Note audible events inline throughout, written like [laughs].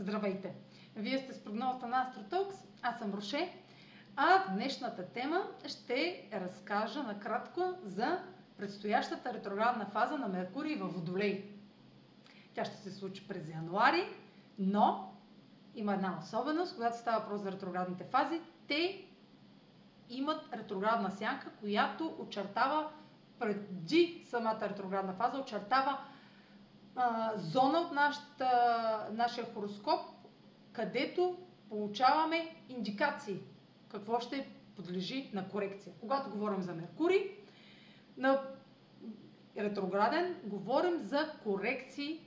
Здравейте! Вие сте с прогнозата на Астротокс, аз съм Роше, а в днешната тема ще разкажа накратко за предстоящата ретроградна фаза на Меркурий във Водолей. Тя ще се случи през януари, но има една особеност, когато става въпрос за ретроградните фази, те имат ретроградна сянка, която очертава преди самата ретроградна фаза, очертава а, зона от нашата, нашия хороскоп, където получаваме индикации какво ще подлежи на корекция. Когато говорим за Меркурий, на ретрограден, говорим за корекции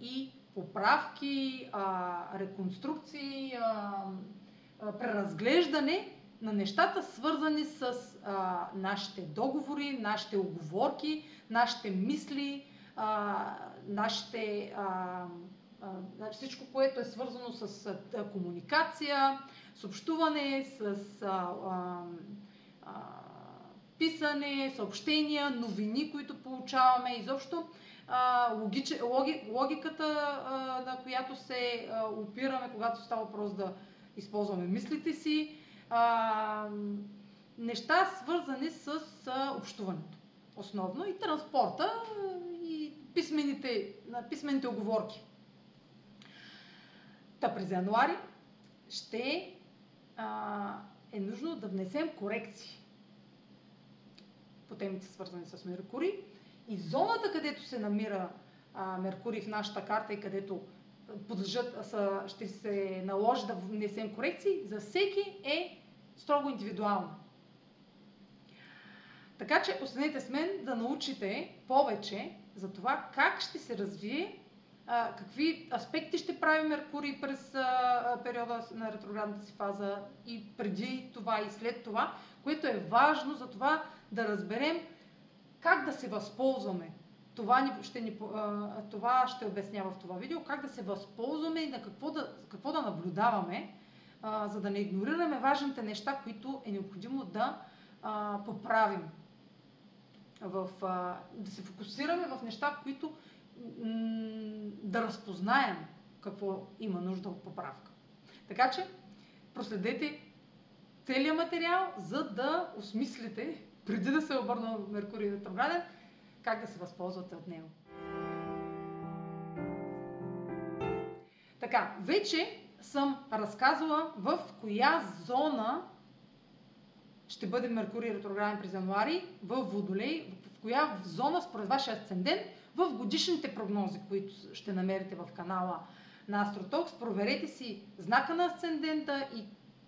и поправки, а, реконструкции, а, преразглеждане на нещата, свързани с а, нашите договори, нашите оговорки, нашите мисли, нашите, а, а, всичко, което е свързано с а, комуникация, с общуване, с а, а, писане, съобщения, новини, които получаваме, изобщо а, логич, логи, логиката, а, на която се а, опираме, когато става въпрос да използваме мислите си, а, неща свързани с а, общуването. Основно и транспорта писмените, писмените оговорки. Та през януари ще а, е нужно да внесем корекции по темите свързани с Меркурий. И зоната, където се намира а, Меркурий в нашата карта и където подлежат, са, ще се наложи да внесем корекции, за всеки е строго индивидуално. Така че останете с мен да научите повече за това как ще се развие, какви аспекти ще прави Меркурий през периода на ретроградната си фаза и преди това и след това, което е важно за това да разберем как да се възползваме. Това, ще ни, това ще обясня в това видео, как да се възползваме и на какво да, какво да наблюдаваме, за да не игнорираме важните неща, които е необходимо да поправим. В, а, да се фокусираме в неща, които м- да разпознаем какво има нужда от поправка. Така че проследете целият материал, за да осмислите, преди да се обърна Меркурий ретрограден, как да се възползвате от него. Така, вече съм разказала в коя зона ще бъде Меркурий ретрограден през януари, в Водолей, в коя зона според вашия асцендент, в годишните прогнози, които ще намерите в канала на Астротокс. Проверете си знака на асцендента и,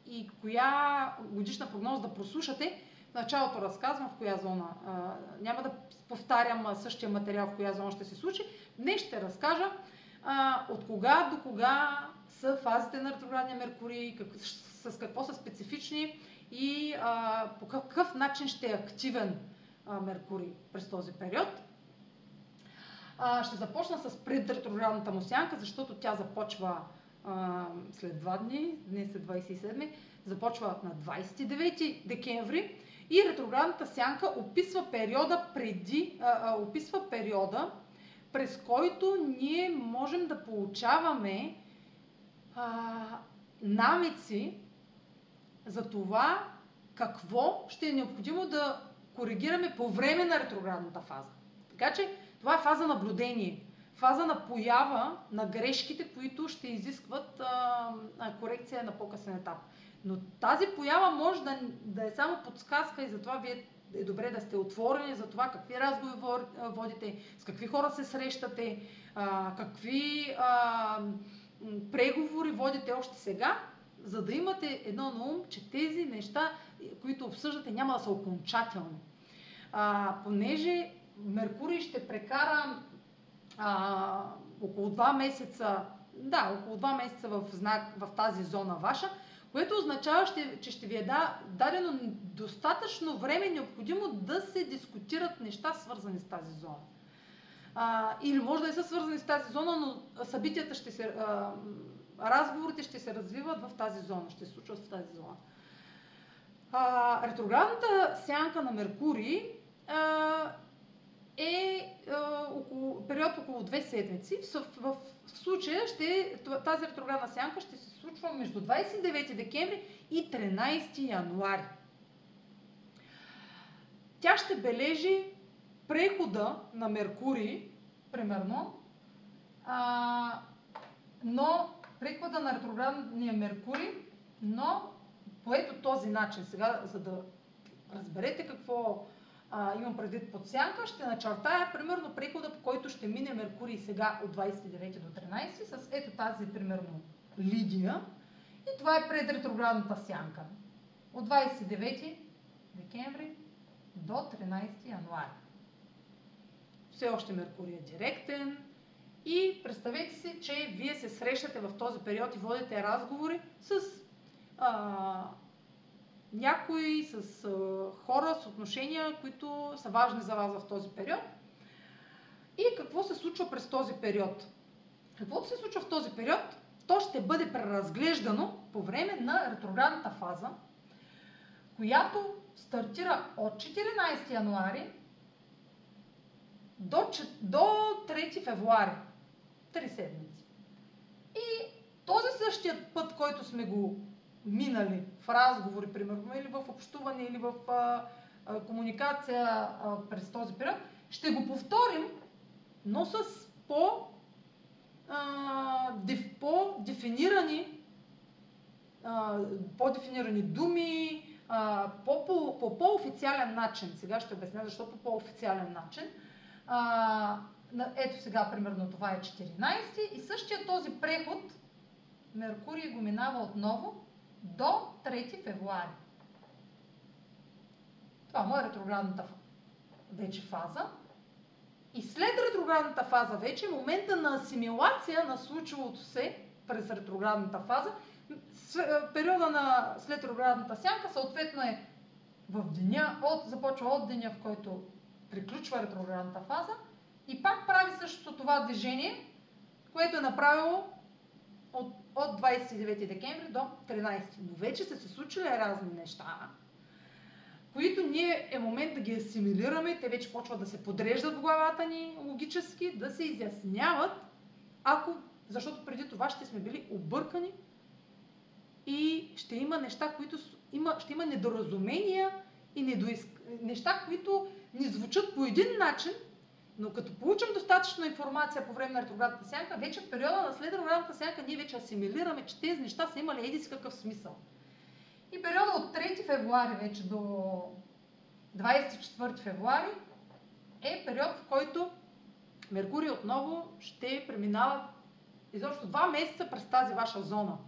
и коя годишна прогноза да прослушате. В началото разказвам в коя зона. А, няма да повтарям същия материал в коя зона ще се случи. Днес ще разкажа а, от кога до кога са фазите на ретроградния Меркурий, как, с какво са специфични и а, по какъв начин ще е активен а, Меркурий през този период. А, ще започна с предретроградната му сянка, защото тя започва а, след два дни, днес е 27, започва на 29 декември и ретроградната сянка описва периода преди, а, а, описва периода, през който ние можем да получаваме а, намеци за това какво ще е необходимо да коригираме по време на ретроградната фаза. Така че това е фаза наблюдение, фаза на поява на грешките, които ще изискват а, корекция на по-късен етап. Но тази поява може да, да е само подсказка и затова вие е добре да сте отворени за това какви разговори водите, с какви хора се срещате, а, какви а, преговори водите още сега, за да имате едно на ум, че тези неща, които обсъждате, няма да са окончателни. А, понеже Меркурий ще прекара а, около 2 месеца, да, около 2 месеца в, знак, в тази зона ваша, което означава, ще, че ще ви е да, дадено достатъчно време необходимо да се дискутират неща, свързани с тази зона. А, или може да не са свързани с тази зона, но събитията ще се. А, разговорите ще се развиват в тази зона, ще се случват в тази зона. А, ретроградната сянка на Меркурий а, е а, около, период около две седмици. В, в, в случая ще, тази ретроградна сянка ще се случва между 29 декември и 13 януари. Тя ще бележи прехода на Меркурий, примерно, а, но прехода на ретроградния Меркурий, но по ето този начин. Сега, за да разберете какво а, имам предвид под сянка, ще начертая примерно прехода, по който ще мине Меркурий сега от 29 до 13 с ето тази примерно Лидия. И това е пред ретроградната сянка. От 29 декември до 13 януари. Все още Меркурий е директен. И представете си, че вие се срещате в този период и водите разговори с а, някои, с а, хора, с отношения, които са важни за вас в този период. И какво се случва през този период? Каквото се случва в този период, то ще бъде преразглеждано по време на ретроградната фаза, която стартира от 14 януари до, до 3 февруари. Три седмици. И този същия път, който сме го минали в разговори, примерно, или в общуване, или в а, а, комуникация а, през този период, ще го повторим, но с по, а, деф, по-дефинирани, а, по-дефинирани думи, а, по по-официален начин. Сега ще обясня защо по по-официален начин. А, ето сега, примерно, това е 14 и същия този преход Меркурий го минава отново до 3 февруари. Това му е ретроградната вече фаза. И след ретроградната фаза вече, момента на асимилация на случилото се през ретроградната фаза, периода на след ретроградната сянка съответно е в деня, от, започва от деня, в който приключва ретроградната фаза и пак прави същото това движение, което е направило от, от 29 декември до 13. Но вече са се случили разни неща, които ние е момент да ги асимилираме, те вече почват да се подреждат в главата ни логически, да се изясняват, ако, защото преди това ще сме били объркани и ще има неща, които има, ще има недоразумения и недоиск... неща, които ни звучат по един начин, но като получим достатъчно информация по време на ретроградната сянка, вече в периода на след ретроградната сянка ние вече асимилираме, че тези неща са имали еди с какъв смисъл. И периода от 3 февруари вече до 24 февруари е период, в който Меркурий отново ще преминава изобщо два месеца през тази ваша зона.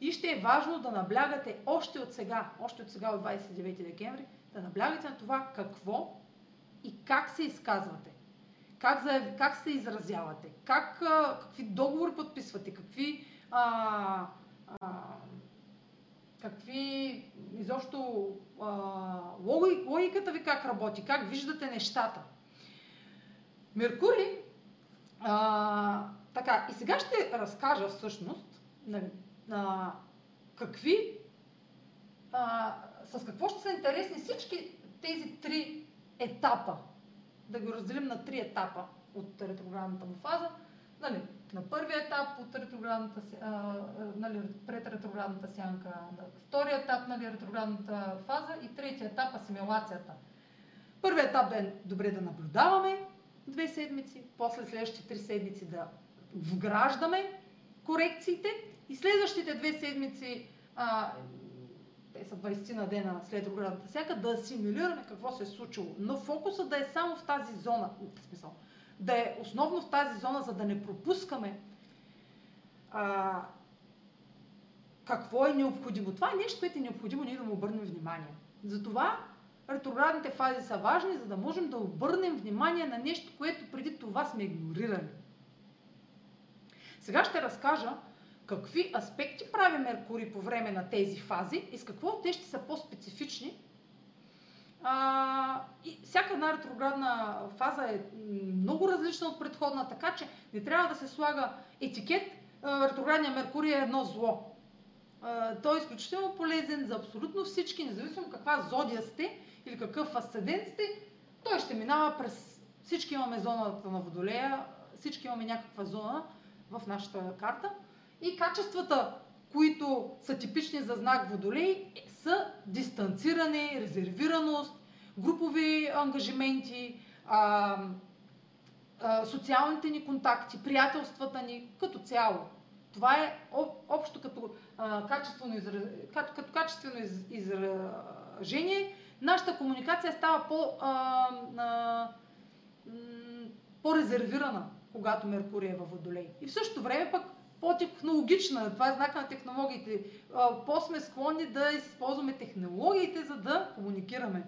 И ще е важно да наблягате още от сега, още от сега от 29 декември, да наблягате на това какво и как се изказвате как, за, как се изразявате, как, а, какви договори подписвате, какви, а, а, какви изобщо а, логиката ви как работи, как виждате нещата. Меркурий, а, така, и сега ще разкажа всъщност нали, а, какви, а, с какво ще са интересни всички тези три етапа да го разделим на три етапа от ретроградната му фаза. Нали, на първия етап от ретроградната, а, нали, пред ретроградната сянка, на втория етап нали, ретроградната фаза и третия етап асимилацията. Първият етап е добре да наблюдаваме две седмици, после следващите три седмици да вграждаме корекциите и следващите две седмици а, те са 20 на дена след оградата всяка, да асимилираме какво се е случило. Но фокуса да е само в тази зона, в смисъл, да е основно в тази зона, за да не пропускаме а, какво е необходимо. Това е нещо, което е необходимо ние да му обърнем внимание. Затова ретроградните фази са важни, за да можем да обърнем внимание на нещо, което преди това сме игнорирали. Сега ще разкажа какви аспекти прави Меркурий по време на тези фази и с какво те ще са по-специфични. А, и всяка една ретроградна фаза е много различна от предходна, така че не трябва да се слага етикет ретроградния Меркурий е едно зло. Той е изключително полезен за абсолютно всички, независимо каква зодия сте или какъв асцендент сте, той ще минава през Всички имаме зоната на Водолея, всички имаме някаква зона в нашата карта. И качествата, които са типични за знак Водолей, са дистанциране, резервираност, групови ангажименти, а, а, социалните ни контакти, приятелствата ни като цяло. Това е общо като, а, качествено, изра... като, като качествено из, изражение. Нашата комуникация става по, а, а, по-резервирана, когато Меркурий е във Водолей. И в същото време пък по-технологична. Това е знака на технологиите. По-сме склонни да използваме технологиите, за да комуникираме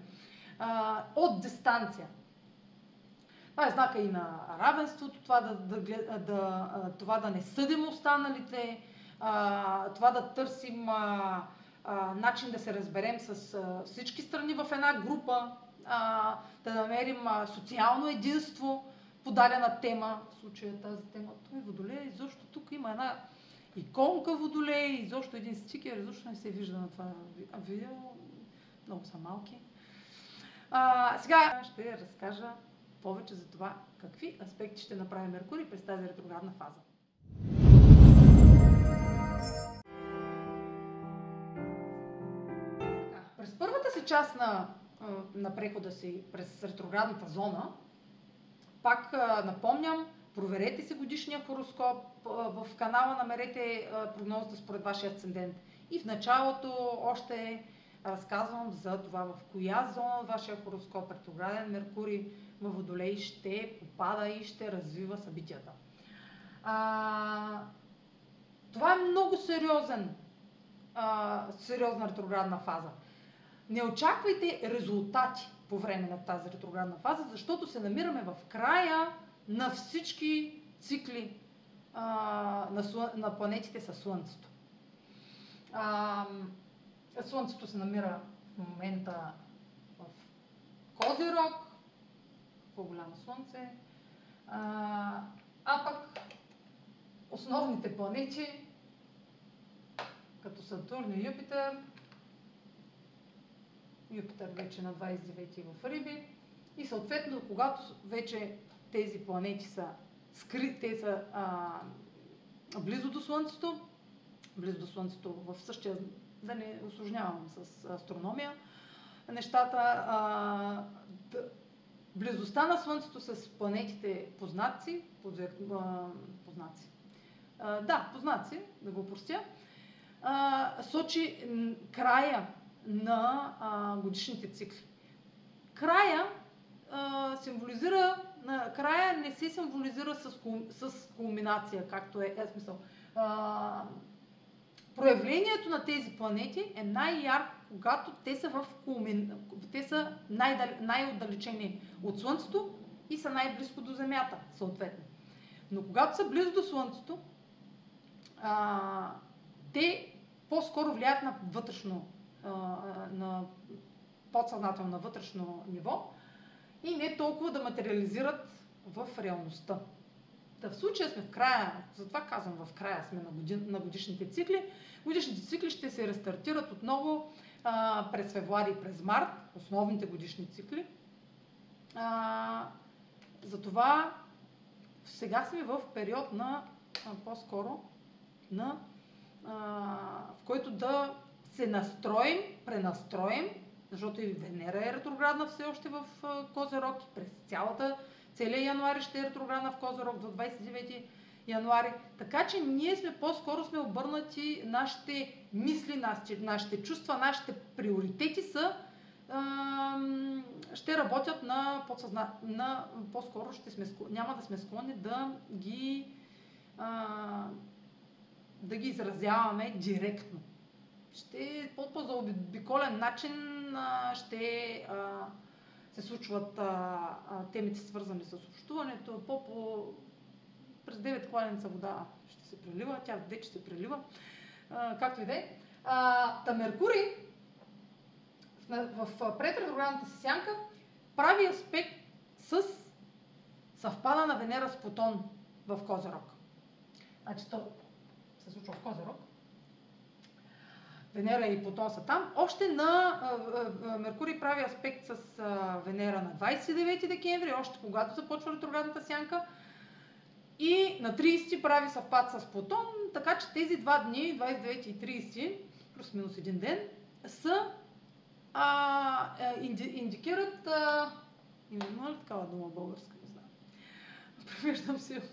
а, от дистанция. Това е знака и на равенството, това да, да, да, това да не съдим останалите, а, това да търсим а, а, начин да се разберем с а, всички страни в една група, а, да намерим а, социално единство по дадена тема. В случая тази тема, той Водолей, изобщо тук има една иконка Водолей, изобщо един стикер, изобщо не се вижда на това видео, много са малки. А, сега ще разкажа повече за това какви аспекти ще направи Меркурий през тази ретроградна фаза. През първата си част на, на прехода си през ретроградната зона, пак напомням, проверете си годишния хороскоп, в канала намерете прогнозата според вашия асцендент. И в началото още разказвам за това в коя зона вашия хороскоп ретрограден Меркурий във Водолей ще попада и ще развива събитията. А, това е много сериозен, а, сериозна ретроградна фаза. Не очаквайте резултати по време на тази ретроградна фаза, защото се намираме в края на всички цикли а, на, на планетите със Слънцето. А, Слънцето се намира в момента в Козирог, по-голямо Слънце. А, а пък основните планети, като Сатурн и Юпитер, Юпитер вече на 29 в Риби, и съответно, когато вече тези планети са скрити, те са а, близо до Слънцето, близо до Слънцето в същия да не осложнявам с астрономия нещата. А, да, близостта на Слънцето с планетите познаци, подвер, а, познаци. А, да, познаци, да го простя, а, сочи края на а, годишните цикли. Края а, символизира, на края не се символизира с, с кулминация, както е, е смисъл. А, проявлението на тези планети е най-ярко, когато те са, в кулмин... те са най-отдалечени от Слънцето и са най-близко до Земята, съответно. Но когато са близо до Слънцето, а, те по-скоро влияят на вътрешно, а, на подсъзнателно, на вътрешно ниво и не толкова да материализират в реалността. Та в случая сме в края, затова казвам в края сме на, годин, на годишните цикли. Годишните цикли ще се рестартират отново а, през февруари и през март, основните годишни цикли. А, затова сега сме в период на а, по-скоро на а, в който да се настроим, пренастроим, защото и Венера е ретроградна все още в Козерог през цялата Целият януари ще е ретроградна в Козорог до 29 януари. Така че ние сме по-скоро сме обърнати нашите мисли, нашите, чувства, нашите приоритети са ще работят на подсъзна... на по-скоро ще сме, няма да сме склонни да ги да ги изразяваме директно. Ще по, по заобиколен начин ще се случват а, темите свързани с общуването, по, през 9 кладенца вода ще се прелива, тя вече се прелива, както и да е. Та Меркурий в, в си сянка прави аспект с съвпада на Венера с Плутон в Козерог. Значи то се случва в Козерог. Венера и Плутон са там. Още на Меркурий прави аспект с Венера на 29 декември, още когато започва ретроградната сянка. И на 30 прави съвпад с Плутон, така че тези два дни, 29 и 30, плюс-минус един ден, са а, инди, индикират а, има ли такава дума българска? Не знам. Превеждам се от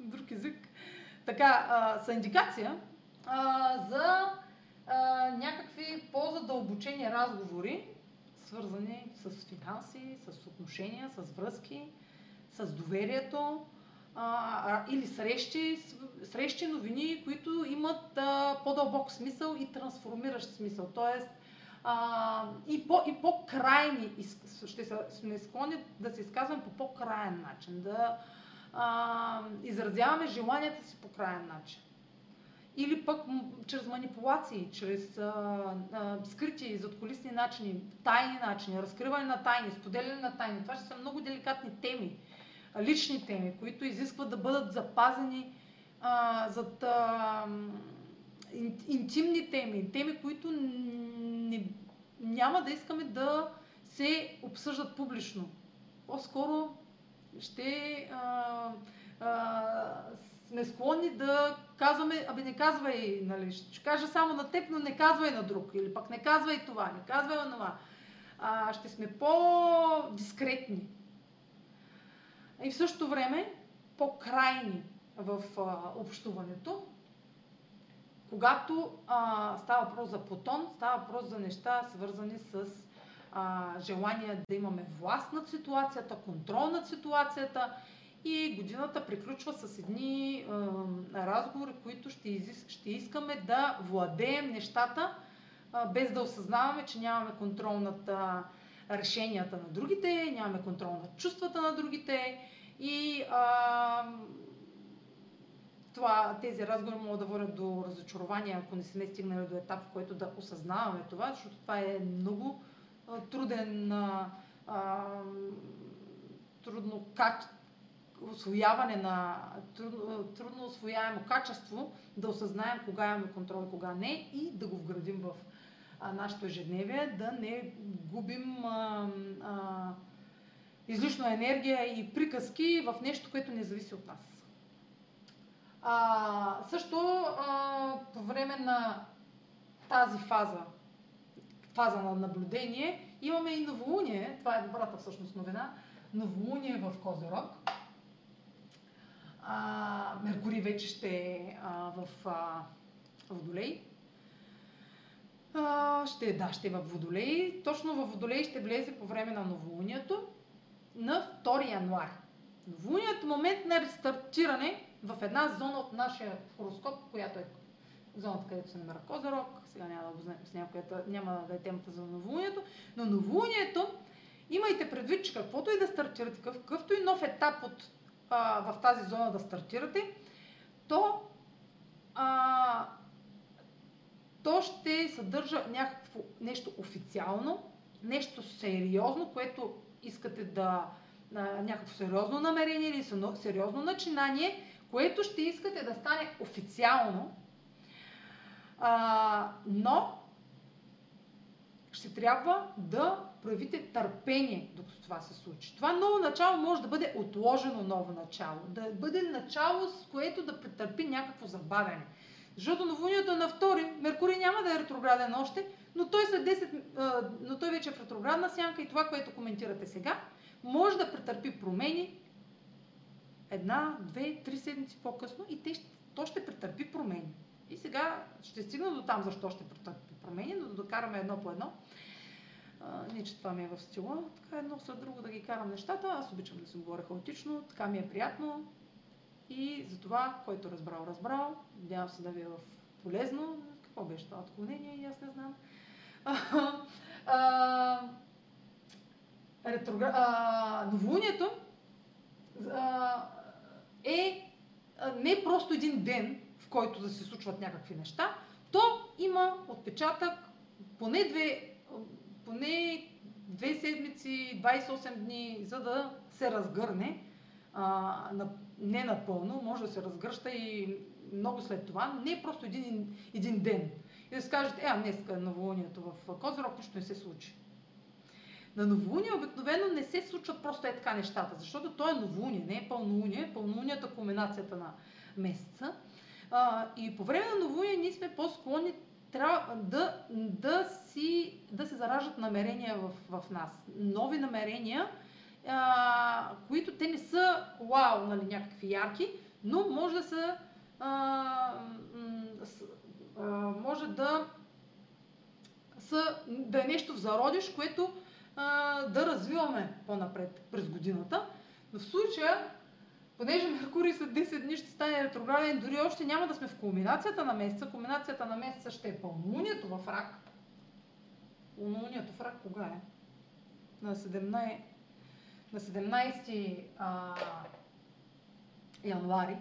друг език. Така, а, са индикация а, за а, някакви по-задълбочени разговори, свързани с финанси, с отношения, с връзки, с доверието а, или срещи, срещи новини, които имат а, по-дълбок смисъл и трансформиращ смисъл. Тоест, а, и, по, и по-крайни, ще сме склонни да се изказваме по по-краен начин, да а, изразяваме желанията си по краен начин. Или пък чрез манипулации, чрез а, а, скрити, задколисни начини, тайни начини, разкриване на тайни, споделяне на тайни. Това ще са много деликатни теми, лични теми, които изискват да бъдат запазени а, зад а, интимни теми, теми, които не, няма да искаме да се обсъждат публично. По-скоро ще а, а, сме склонни да казваме, абе не казвай, нали, ще кажа само на теб, но не казвай на друг, или пък не казвай това, не казвай на това. А, ще сме по-дискретни. И в същото време по-крайни в а, общуването, когато а, става въпрос за Плутон, става въпрос за неща, свързани с а, желание да имаме власт над ситуацията, контрол над ситуацията и годината приключва с едни а, разговори, които ще, изис... ще искаме да владеем нещата, а, без да осъзнаваме, че нямаме контрол над решенията на другите, нямаме контрол над чувствата на другите. И а, това, тези разговори могат да водят до разочарование, ако не сме стигнали до етап, в който да осъзнаваме това, защото това е много а, труден, а, трудно как, освояване на трудно, трудно освояемо качество, да осъзнаем кога имаме контрол и кога не и да го вградим в нашето ежедневие, да не губим а, а, излишно енергия и приказки в нещо, което не зависи от нас. А, също а, по време на тази фаза, фаза на наблюдение, имаме и новолуние, това е добрата всъщност новина, новолуние в Козерог. А, Меркурий вече ще е в а, Водолей. А, ще, да, ще е в Водолей. Точно в Водолей ще влезе по време на новолунието на 2 януари. Новолунието момент на рестартиране в една зона от нашия хороскоп, която е зоната, където се намира Козарог, сега няма да го знаем с някоята, няма да е темата за новолунието, но новолунието, имайте предвид, че каквото и да стартирате, какъвто и нов етап от, а, в тази зона да стартирате, то, а, то ще съдържа някакво нещо официално, нещо сериозно, което искате да някакво сериозно намерение или сериозно начинание, което ще искате да стане официално, а, но ще трябва да проявите търпение, докато това се случи. Това ново начало може да бъде отложено ново начало, да бъде начало, с което да претърпи някакво забавяне. Защото новолунието е на втори, Меркурий няма да е ретрограден още, но той, след 10, но той вече е в ретроградна сянка и това, което коментирате сега, може да претърпи промени, една, две, три седмици по-късно и те, то ще претърпи промени. И сега ще стигна до там защо ще претърпи промени, но да докараме едно по едно. Не, че това ми е в стила. Така едно след друго да ги карам нещата. Аз обичам да се говоря хаотично, така ми е приятно. И за това, който разбрал, разбрал. Надявам се да ви е в полезно. Какво беше това отклонение? И аз не знам. А, а, ретрогра... а, новолунието а, е не просто един ден, в който да се случват някакви неща, то има отпечатък поне две, поне две седмици, 28 дни, за да се разгърне. А, на, не напълно, може да се разгръща и много след това, не просто един, един ден. и да си кажете, е, а днеска е новолунието в Козирог, нищо не се случи. На новолуние обикновено не се случват просто е така нещата, защото то е новолуние, не е пълнолуние. Пълнолунието е кулминацията на месеца. А, и по време на новолуние ние сме по-склонни трябва да, да, си, да се зараждат намерения в, в нас. нови намерения, а, които те не са вау, нали, някакви ярки, но може да са а, а, може да са, да е нещо в зародиш, което а, да развиваме по-напред през годината. Но в случая, понеже Меркурий след 10 дни ще стане ретрограден, дори още няма да сме в кулминацията на месеца. Кулминацията на месеца ще е пълнолунието в рак. Пълнолунието в рак кога е? На 17, на 17 а, януари.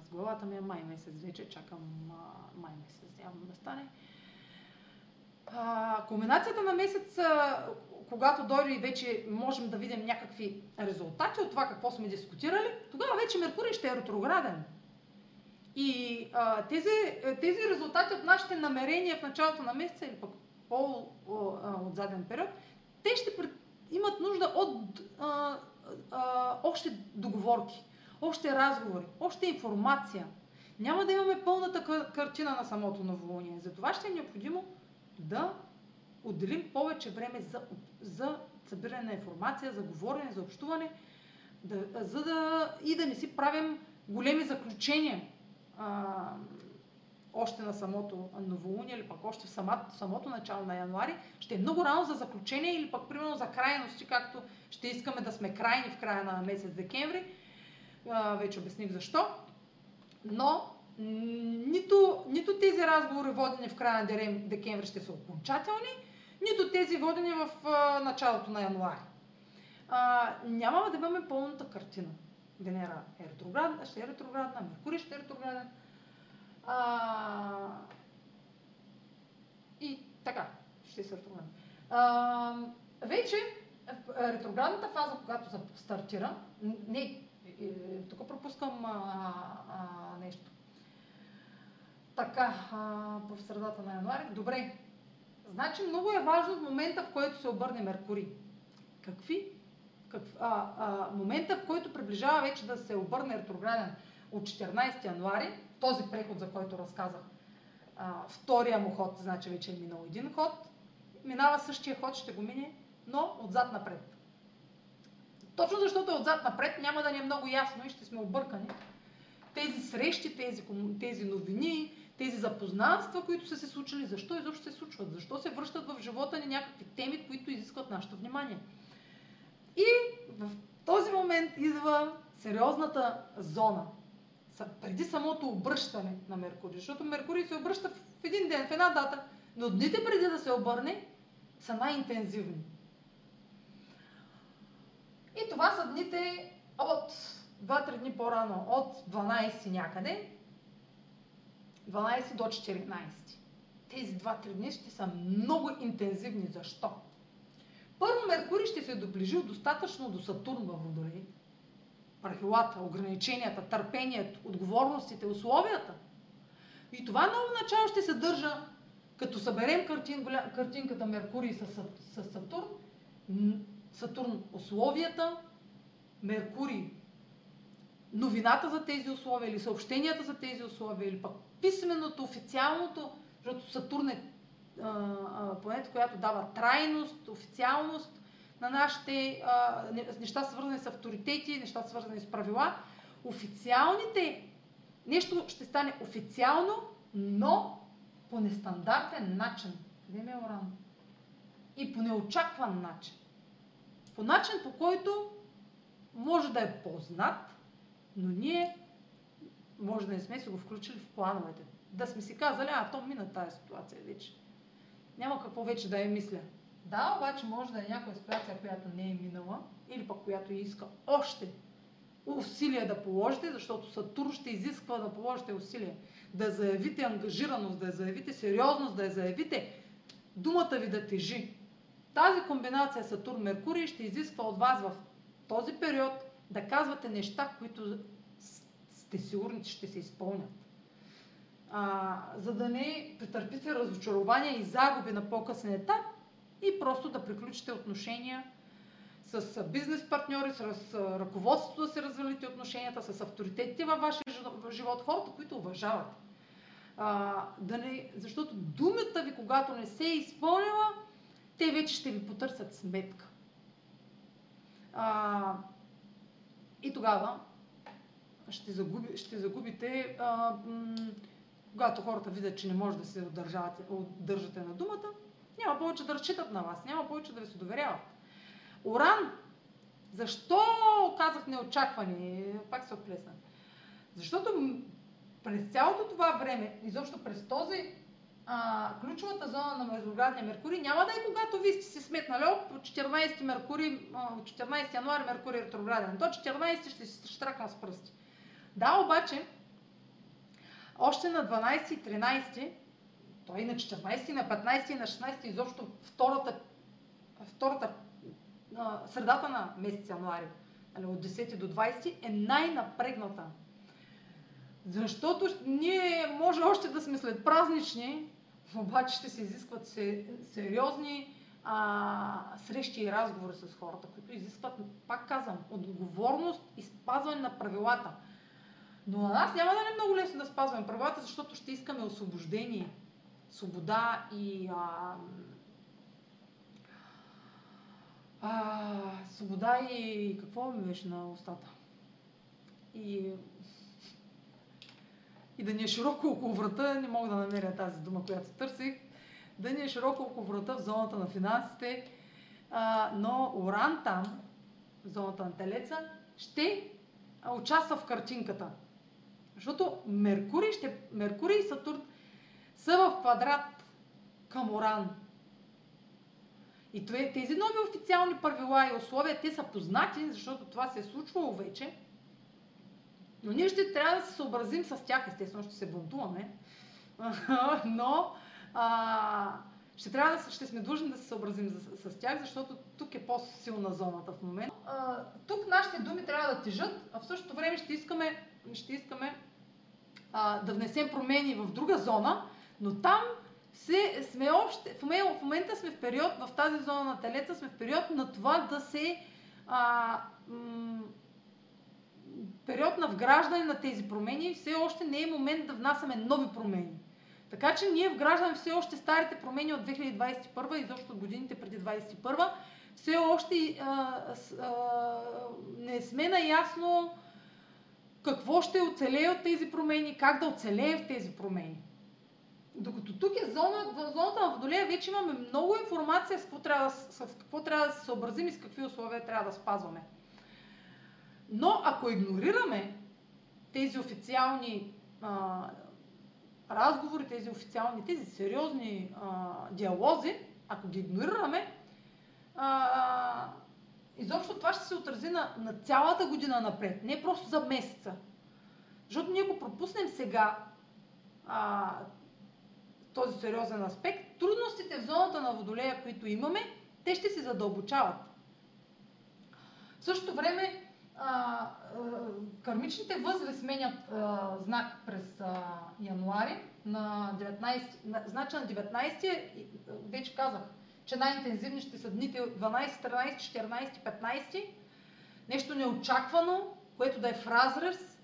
Аз главата ми е май месец вече, чакам а, май месец явно да стане. А, кулминацията на месец, когато дойде и вече можем да видим някакви резултати от това какво сме дискутирали, тогава вече Меркурий ще е ретрограден. И а, тези, тези резултати от нашите намерения в началото на месеца или пък по-от заден период, те ще имат нужда от а, а, още договорки, още разговори, още информация. Няма да имаме пълната картина на самото новолуние. Затова ще е необходимо да отделим повече време за, за събиране на информация, за говорене, за общуване, да, за да и да не си правим големи заключения а, още на самото новолуние или пък още в самото, самото начало на януари. Ще е много рано за заключение или пък примерно за крайности, както ще искаме да сме крайни в края на месец декември. А, вече обясних защо. Но нито, нито тези разговори водени в края на декември ще са окончателни, нито тези водени в а, началото на януари. А, няма да имаме пълната картина. Венера е ретроградна, ще е ретроградна, Меркурий ще е ретрограден. А, и така, ще се ретрограден. А, вече ретроградната фаза, когато стартира, не, тук пропускам а, а, нещо. Така, а, в средата на януари. Добре, Значи много е важно в момента, в който се обърне Меркурий. Какви? Как, а, а, момента, в който приближава вече да се обърне ретрограден от 14 януари, този преход, за който разказах, а, втория му ход, значи вече е минал един ход, минава същия ход, ще го мине, но отзад напред. Точно защото е отзад напред, няма да ни е много ясно и ще сме объркани. Тези срещи, тези, тези новини, тези запознанства, които са се случили, защо изобщо се случват, защо се връщат в живота ни някакви теми, които изискват нашето внимание. И в този момент идва сериозната зона, преди самото обръщане на Меркурий, защото Меркурий се обръща в един ден, в една дата, но дните преди да се обърне са най-интензивни. И това са дните от 2-3 дни по-рано, от 12 някъде, 12 до 14. Тези 2-3 дни ще са много интензивни. Защо? Първо Меркурий ще се доближи достатъчно до Сатурн във Водолей. Правилата, ограниченията, търпението, отговорностите, условията. И това ново начало ще съдържа, като съберем картин, картинката Меркурий с, с Сатурн, Сатурн условията, Меркурий новината за тези условия или съобщенията за тези условия или пък писменото, официалното, защото Сатурн е планета, която дава трайност, официалност на нашите а, неща свързани с авторитети, неща свързани с правила. Официалните, нещо ще стане официално, но по нестандартен начин. Къде ми е Оран? И по неочакван начин. По начин, по който може да е познат, но ние може да не сме си го включили в плановете. Да сме си казали, а то мина тази ситуация вече. Няма какво вече да я мисля. Да, обаче може да е някоя ситуация, която не е минала или пък която иска още усилия да положите, защото Сатурн ще изисква да положите усилия. Да заявите ангажираност, да заявите сериозност, да заявите думата ви да тежи. Тази комбинация Сатурн-Меркурий ще изисква от вас в този период да казвате неща, които сте сигурни, че ще се изпълнят. а, за да не претърпите разочарования и загуби на по-късен етап и просто да приключите отношения с бизнес партньори, с ръководството да се развалите отношенията, с авторитетите във вашия живот, хората, които уважавате. А, да не, защото думата ви, когато не се е изпълнила, те вече ще ви потърсят сметка. А, и тогава ще, загуби, ще загубите, а, м- когато хората видят, че не може да се удържате на думата, няма повече да разчитат на вас, няма повече да ви се доверяват. Оран, защо казах неочаквани? Пак се отплесна. Защото през цялото това време, изобщо през този а, ключовата зона на междуградния Меркурий няма да е когато вие сте си сметнали, по 14 Меркурий, 14 януари Меркурий е ретрограден. До 14 ще се штракна с пръсти. Да, обаче, още на 12 и 13, той на 14, на 15 и на 16, изобщо втората, втората средата на месец януари, нали, от 10 до 20, е най-напрегната. Защото ние може още да сме след празнични, обаче ще се изискват сериозни а, срещи и разговори с хората, които изискват, пак казвам, отговорност и спазване на правилата. Но на нас няма да е много лесно да спазваме правилата, защото ще искаме освобождение, свобода и а, а, свобода и какво ми беше на устата? И, и да ни е широко около врата, не мога да намеря тази дума, която търсих, да ни е широко около врата в зоната на финансите, а, но Оран там, в зоната на Телеца, ще участва в картинката. Защото Меркурий, ще, Меркурий и Сатурн са в квадрат към Оран. И тези нови официални правила и условия, те са познати, защото това се е случвало вече. Но ние ще трябва да се съобразим с тях, естествено ще се бунтуваме. [laughs] Но а, ще трябва да ще сме длъжни да се съобразим с, с тях, защото тук е по-силна зоната в момента. Тук нашите думи трябва да тежат, а в същото време ще искаме, ще искаме а, да внесем промени в друга зона, но там се, сме още, в момента сме в период, в тази зона на телеца сме в период на това да се а, м- период на вграждане на тези промени, все още не е момент да внасяме нови промени. Така че ние вграждаме все още старите промени от 2021 и от годините преди 2021. Все още а, а, не сме наясно какво ще оцелее от тези промени, как да оцелее в тези промени. Докато тук е зона, в зоната на Водолея вече имаме много информация с какво, трябва, с какво трябва да се съобразим и с какви условия трябва да спазваме. Но ако игнорираме тези официални а, разговори, тези официални, тези сериозни а, диалози, ако ги игнорираме, а, изобщо това ще се отрази на, на цялата година напред, не просто за месеца. Защото ние ако пропуснем сега а, този сериозен аспект, трудностите в зоната на Водолея, които имаме, те ще се задълбочават. В същото време а, кармичните възли сменят а, знак през а, януари на 19, на, значи на 19, вече казах, че най-интензивни ще са дните 12, 13, 14, 15. Нещо неочаквано, което да е в разрез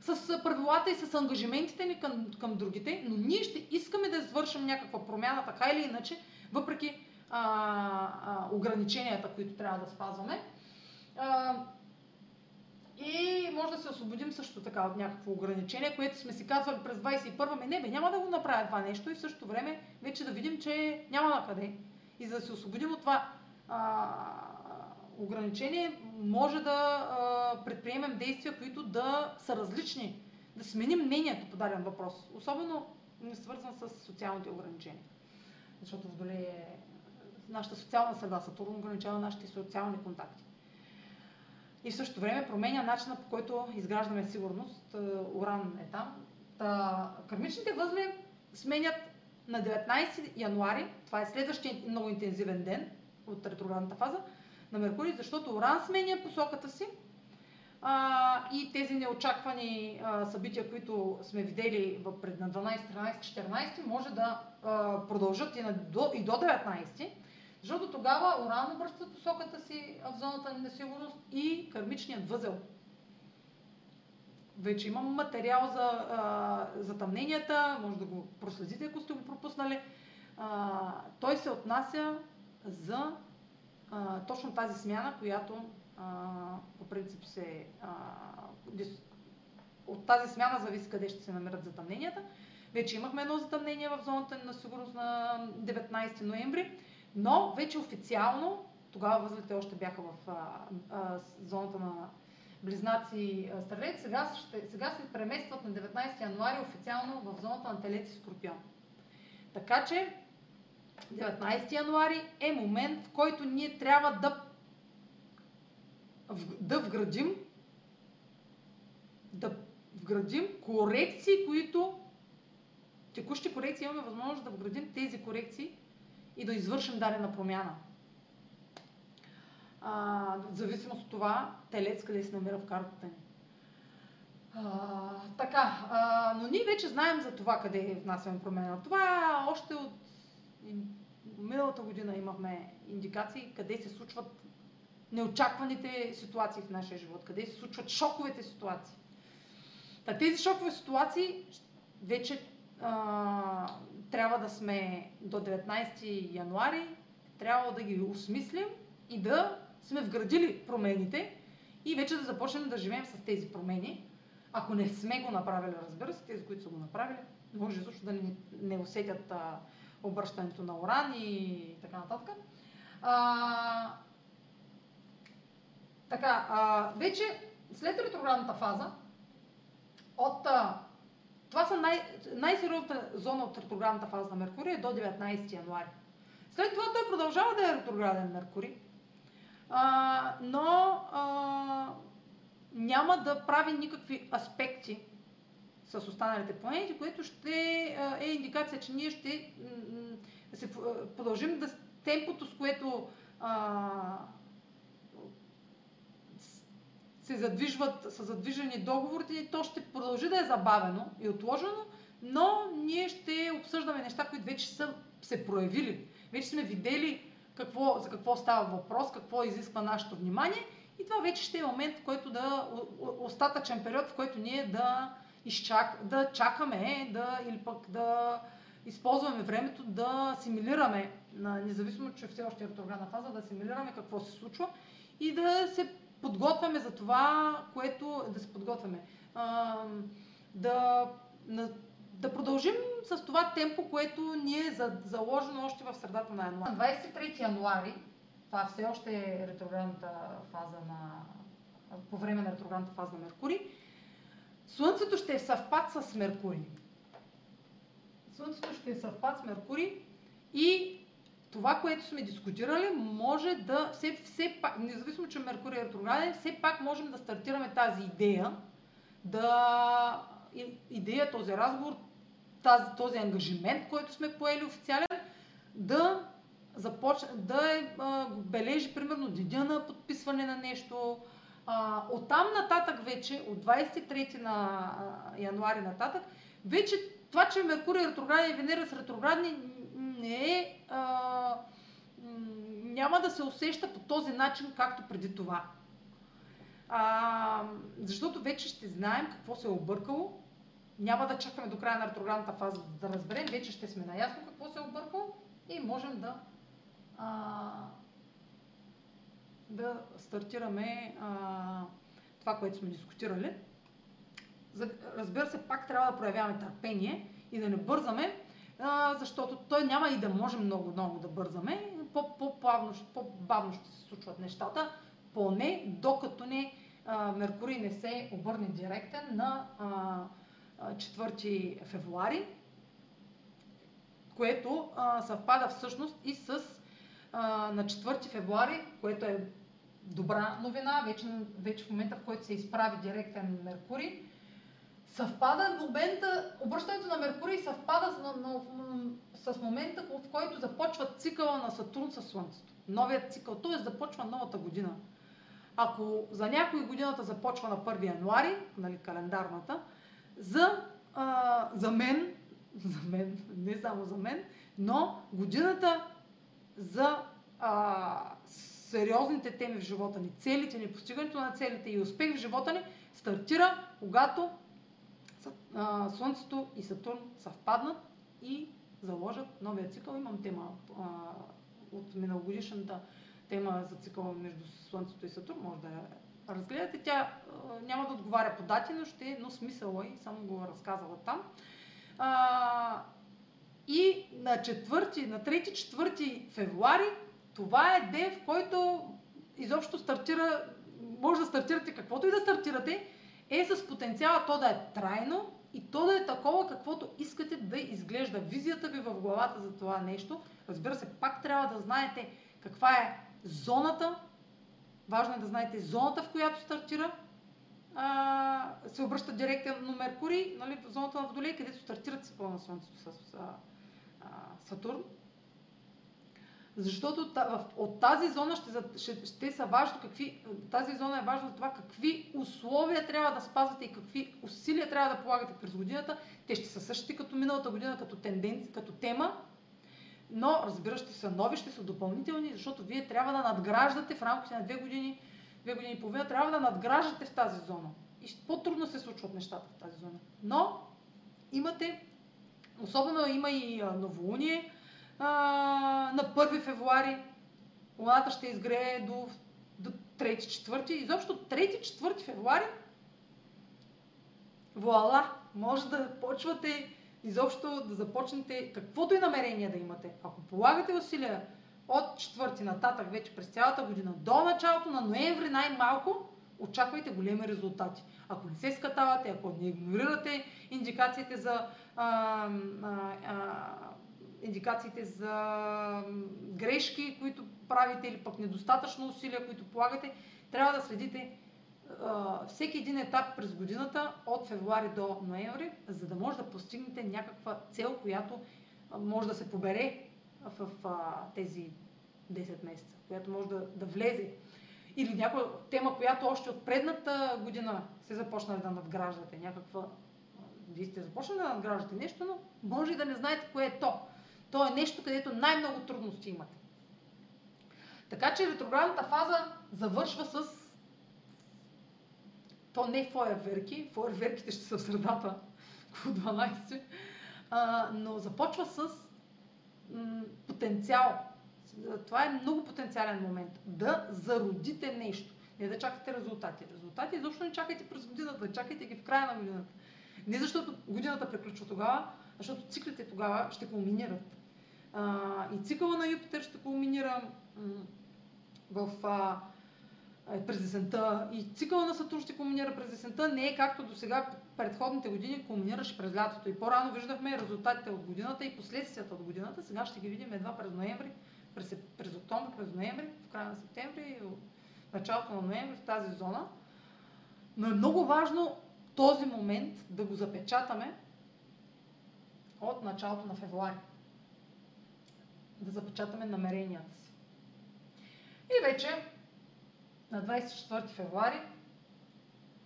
с правилата и с ангажиментите ни към, към другите, но ние ще искаме да извършим някаква промяна, така или иначе, въпреки а, а, ограниченията, които трябва да спазваме. А, и може да се освободим също така от някакво ограничение, което сме си казвали през 21 ми не бе, няма да го направя това нещо и в същото време вече да видим, че няма на къде. И за да се освободим от това а, ограничение, може да а, предприемем действия, които да са различни, да сменим мнението по даден въпрос, особено не свързан с социалните ограничения. Защото Водолей е нашата социална среда, Сатурн ограничава нашите социални контакти. И в същото време променя начина по който изграждаме сигурност. Уран е там. Та, кармичните възли сменят на 19 януари, това е следващия много интензивен ден от ретроградната фаза, на Меркурий, защото Оран сменя посоката си а, и тези неочаквани а, събития, които сме видели пред на 12, 13, 14, може да а, продължат и, на, до, и до 19, защото тогава Уран обръща посоката си в зоната на несигурност и кармичният възел. Вече имам материал за а, затъмненията, може да го проследите, ако сте го пропуснали. А, той се отнася за а, точно тази смяна, която а, по принцип се... А, от тази смяна зависи къде ще се намерят затъмненията. Вече имахме едно затъмнение в зоната на сигурност на 19 ноември, но вече официално, тогава възлите още бяха в а, а, зоната на Близнаци Стрелец, сега, сега се преместват на 19 януари официално в зоната на Телец и Скорпион. Така че 19 януари е момент, в който ние трябва да да вградим да вградим корекции, които текущи корекции имаме възможност да вградим тези корекции и да извършим дадена промяна. А, в зависимост от това, телец къде се намира в картата ни. А, така, а, но ние вече знаем за това къде внасяме промена. Това още от миналата година имахме индикации къде се случват неочакваните ситуации в нашия живот, къде се случват шоковете ситуации. Та тези шокови ситуации вече трябва да сме до 19 януари, трябва да ги осмислим и да сме вградили промените и вече да започнем да живеем с тези промени. Ако не сме го направили, разбира се, тези, които са го направили, може също да не, не усетят а, обръщането на уран и така нататък. А, така, а, вече след ретроградната фаза, от, а, това са най- най-сериозната зона от ретроградната фаза на Меркурий е до 19 януари. След това той продължава да е ретрограден Меркурий, а, но а, няма да прави никакви аспекти с останалите планети, което ще е индикация, че ние ще се продължим да темпото, с което а, се задвижват, са задвижени договорите, то ще продължи да е забавено и отложено, но ние ще обсъждаме неща, които вече са се проявили. Вече сме видели какво, за какво става въпрос, какво изисква нашето внимание и това вече ще е момент, който да, остатъчен период, в който ние да, изчак, да чакаме да, или пък да използваме времето да асимилираме, независимо, че все още е ретроградна фаза, да асимилираме какво се случва и да се подготвяме за това, което да се подготвяме. А, да, на, да продължим с това темпо, което ни е заложено още в средата на януари. 23 януари, това все още е ретроградната фаза на, по време на ретроградната фаза на Меркурий, Слънцето ще е съвпад с Меркурий. Слънцето ще е съвпад с Меркурий и това, което сме дискутирали, може да, все, все пак, независимо, че Меркурий е ретрограден, все пак можем да стартираме тази идея, да, идея, този разговор, тази, този ангажимент, който сме поели официален, да започне, да е, а, бележи примерно деня на подписване на нещо. А, оттам нататък вече, от 23 на а, януари нататък, вече това, че Меркурий е ретрограден и Венера са ретроградни, не е, а, няма да се усеща по този начин, както преди това. А, защото вече ще знаем какво се е объркало. Няма да чакаме до края на ретроградната фаза да разберем, вече ще сме наясно какво се е объркало и можем да, а, да стартираме а, това, което сме дискутирали. Разбира се, пак трябва да проявяваме търпение и да не бързаме, защото той няма и да може много-много да бързаме. По-бавно по по ще се случват нещата, поне докато не а, Меркурий не се обърне директен на а, 4 февруари, което а, съвпада всъщност и с а, на 4 февруари, което е добра новина, вече, вече в момента, в който се изправи директен Меркурий, съвпада в момента, обръщането на Меркурий съвпада с, на, на, с момента, в който започва цикъла на Сатурн със Слънцето. Новият цикъл, т.е. започва новата година. ако за някои годината започва на 1 януари, нали, календарната, за, а, за мен, [laughs] за мен, не само за мен, но годината за а, сериозните теми в живота ни, целите ни, постигането на целите и успех в живота ни, стартира, когато Слънцето и Сатурн съвпаднат и заложат новия цикъл. Имам тема а, от миналогодишната тема за цикъла между Слънцето и Сатурн, може да я разгледате. Тя а, няма да отговаря по дати, но, ще, но смисъла и съм го разказала там. А, и на 4, на 3-4 февруари, това е ден, в който изобщо стартира, може да стартирате каквото и да стартирате, е с потенциала то да е трайно и то да е такова, каквото искате да изглежда. Визията ви в главата за това нещо. Разбира се, пак трябва да знаете каква е зоната. Важно е да знаете зоната, в която стартира. А, се обръща директно Меркурий, нали, в зоната на Водолей, където стартират цикъл на Слънцето с а, а, Сатурн. Защото от тази зона ще, ще, ще са важно какви, тази зона е важна за това какви условия трябва да спазвате и какви усилия трябва да полагате през годината. Те ще са същите като миналата година, като тенденция, като тема, но разбира ще са нови, ще са допълнителни, защото вие трябва да надграждате в рамките на две години, две години и половина, трябва да надграждате в тази зона. И по-трудно се случват нещата в тази зона. Но имате, особено има и новолуние, на 1 февруари луната ще изгрее до, до 3-4. Изобщо 3-4 февруари вуала, може да почвате изобщо да започнете каквото и намерение да имате. Ако полагате усилия от 4 нататък вече през цялата година до началото на ноември най-малко, очаквайте големи резултати. Ако не се скатавате, ако не игнорирате индикациите за а, а, а, индикациите за грешки, които правите или пък недостатъчно усилия, които полагате, трябва да следите а, всеки един етап през годината, от февруари до ноември, за да може да постигнете някаква цел, която може да се побере в, а, тези 10 месеца, която може да, да влезе. Или някаква тема, която още от предната година се започнали да надграждате. Някаква. Вие сте започнали да надграждате нещо, но може и да не знаете кое е то. То е нещо, където най-много трудности имате. Така че ретроградната фаза завършва с то не фойерверки, фойерверките ще са в средата, [laughs] около 12, а, но започва с м, потенциал. Това е много потенциален момент. Да зародите нещо. Не да чакате резултати. Резултати изобщо не чакайте през годината, чакайте ги в края на годината. Не защото годината приключва тогава, защото циклите тогава ще кулминират. И цикъла на Юпитер ще кулминира в а, е, през есента и цикъла на Сатурн ще кулминира през есента. Не е както до сега предходните години кулминираше през лятото. И по-рано виждахме резултатите от годината и последствията от годината. Сега ще ги видим едва през ноември, през, през октомври, през ноември, в края на септември и началото на ноември в тази зона. Но е много важно този момент да го запечатаме от началото на февруари да запечатаме намеренията си. И вече на 24 февруари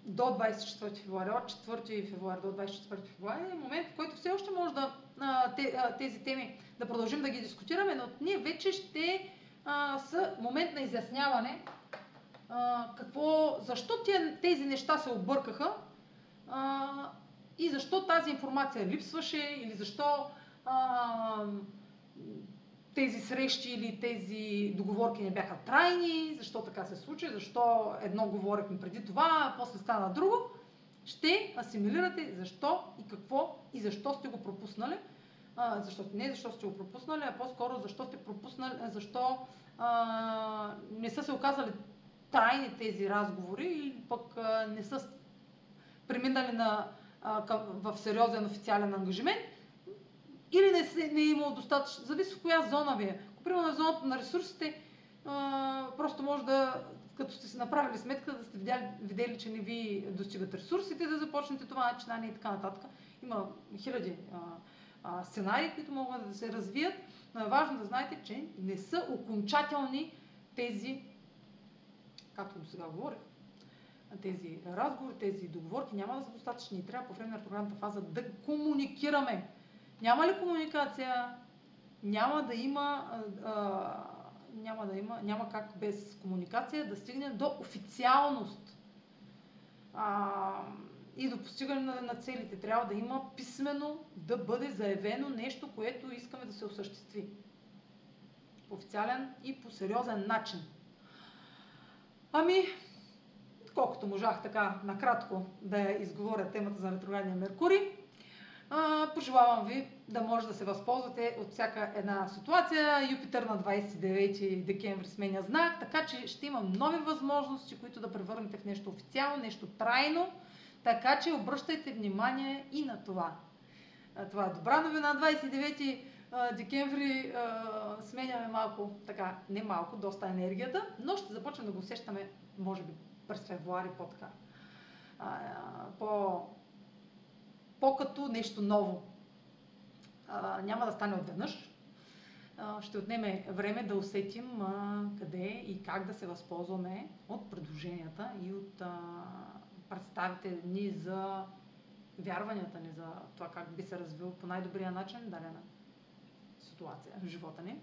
до 24 февруари, от 4 февруари до 24 февруари е момент, в който все още може да тези теми да продължим да ги дискутираме, но ние вече ще а, момент на изясняване какво, защо тези неща се объркаха и защо тази информация липсваше или защо тези срещи или тези договорки не бяха трайни, защо така се случи, защо едно говорихме преди това, а после стана друго, ще асимилирате защо и какво и защо сте го пропуснали. А, защото не защо сте го пропуснали, а по-скоро защо сте пропуснали, защо а, не са се оказали трайни тези разговори или пък а, не са преминали на, а, към, в сериозен официален ангажимент или не, се, не е имало достатъчно, зависи в коя зона ви е. Ако примерно на зоната на ресурсите, а, просто може да, като сте си направили сметка, да сте видяли, видели, че не ви достигат ресурсите, да започнете това начинание и така нататък. Има хиляди а, а, сценарии, които могат да се развият, но е важно да знаете, че не са окончателни тези както до сега говорих, тези разговори, тези договорки няма да са достатъчни. Трябва по време на програмната фаза да комуникираме. Няма ли комуникация, няма да има, а, няма да има, няма как без комуникация да стигнем до официалност а, и до постигане на, на целите. Трябва да има писмено, да бъде заявено нещо, което искаме да се осъществи. Официален и по сериозен начин. Ами, колкото можах така накратко да изговоря темата за ретроградния Меркурий, пожелавам ви да може да се възползвате от всяка една ситуация. Юпитер на 29 декември сменя знак, така че ще имам нови възможности, които да превърнете в нещо официално, нещо трайно. Така че обръщайте внимание и на това. Това е добра новина. 29 декември сменяме малко, така, не малко, доста енергията, но ще започнем да го усещаме, може би, през февруари по-така. По, по-като нещо ново. А, няма да стане отведнъж. А, ще отнеме време да усетим а, къде и как да се възползваме от предложенията и от а, представите ни за вярванията ни за това как би се развил по най-добрия начин дадена ситуация в живота ни.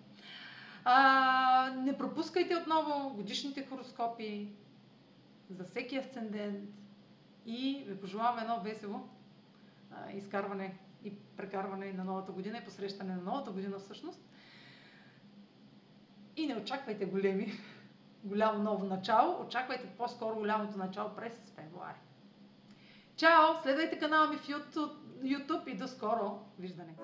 А, не пропускайте отново годишните хороскопи за всеки асцендент и ви пожелавам едно весело изкарване и прекарване на новата година и посрещане на новата година всъщност. И не очаквайте големи, [laughs] голямо ново начало, очаквайте по-скоро голямото начало през февруари. Чао! Следвайте канала ми в YouTube, и до скоро виждане!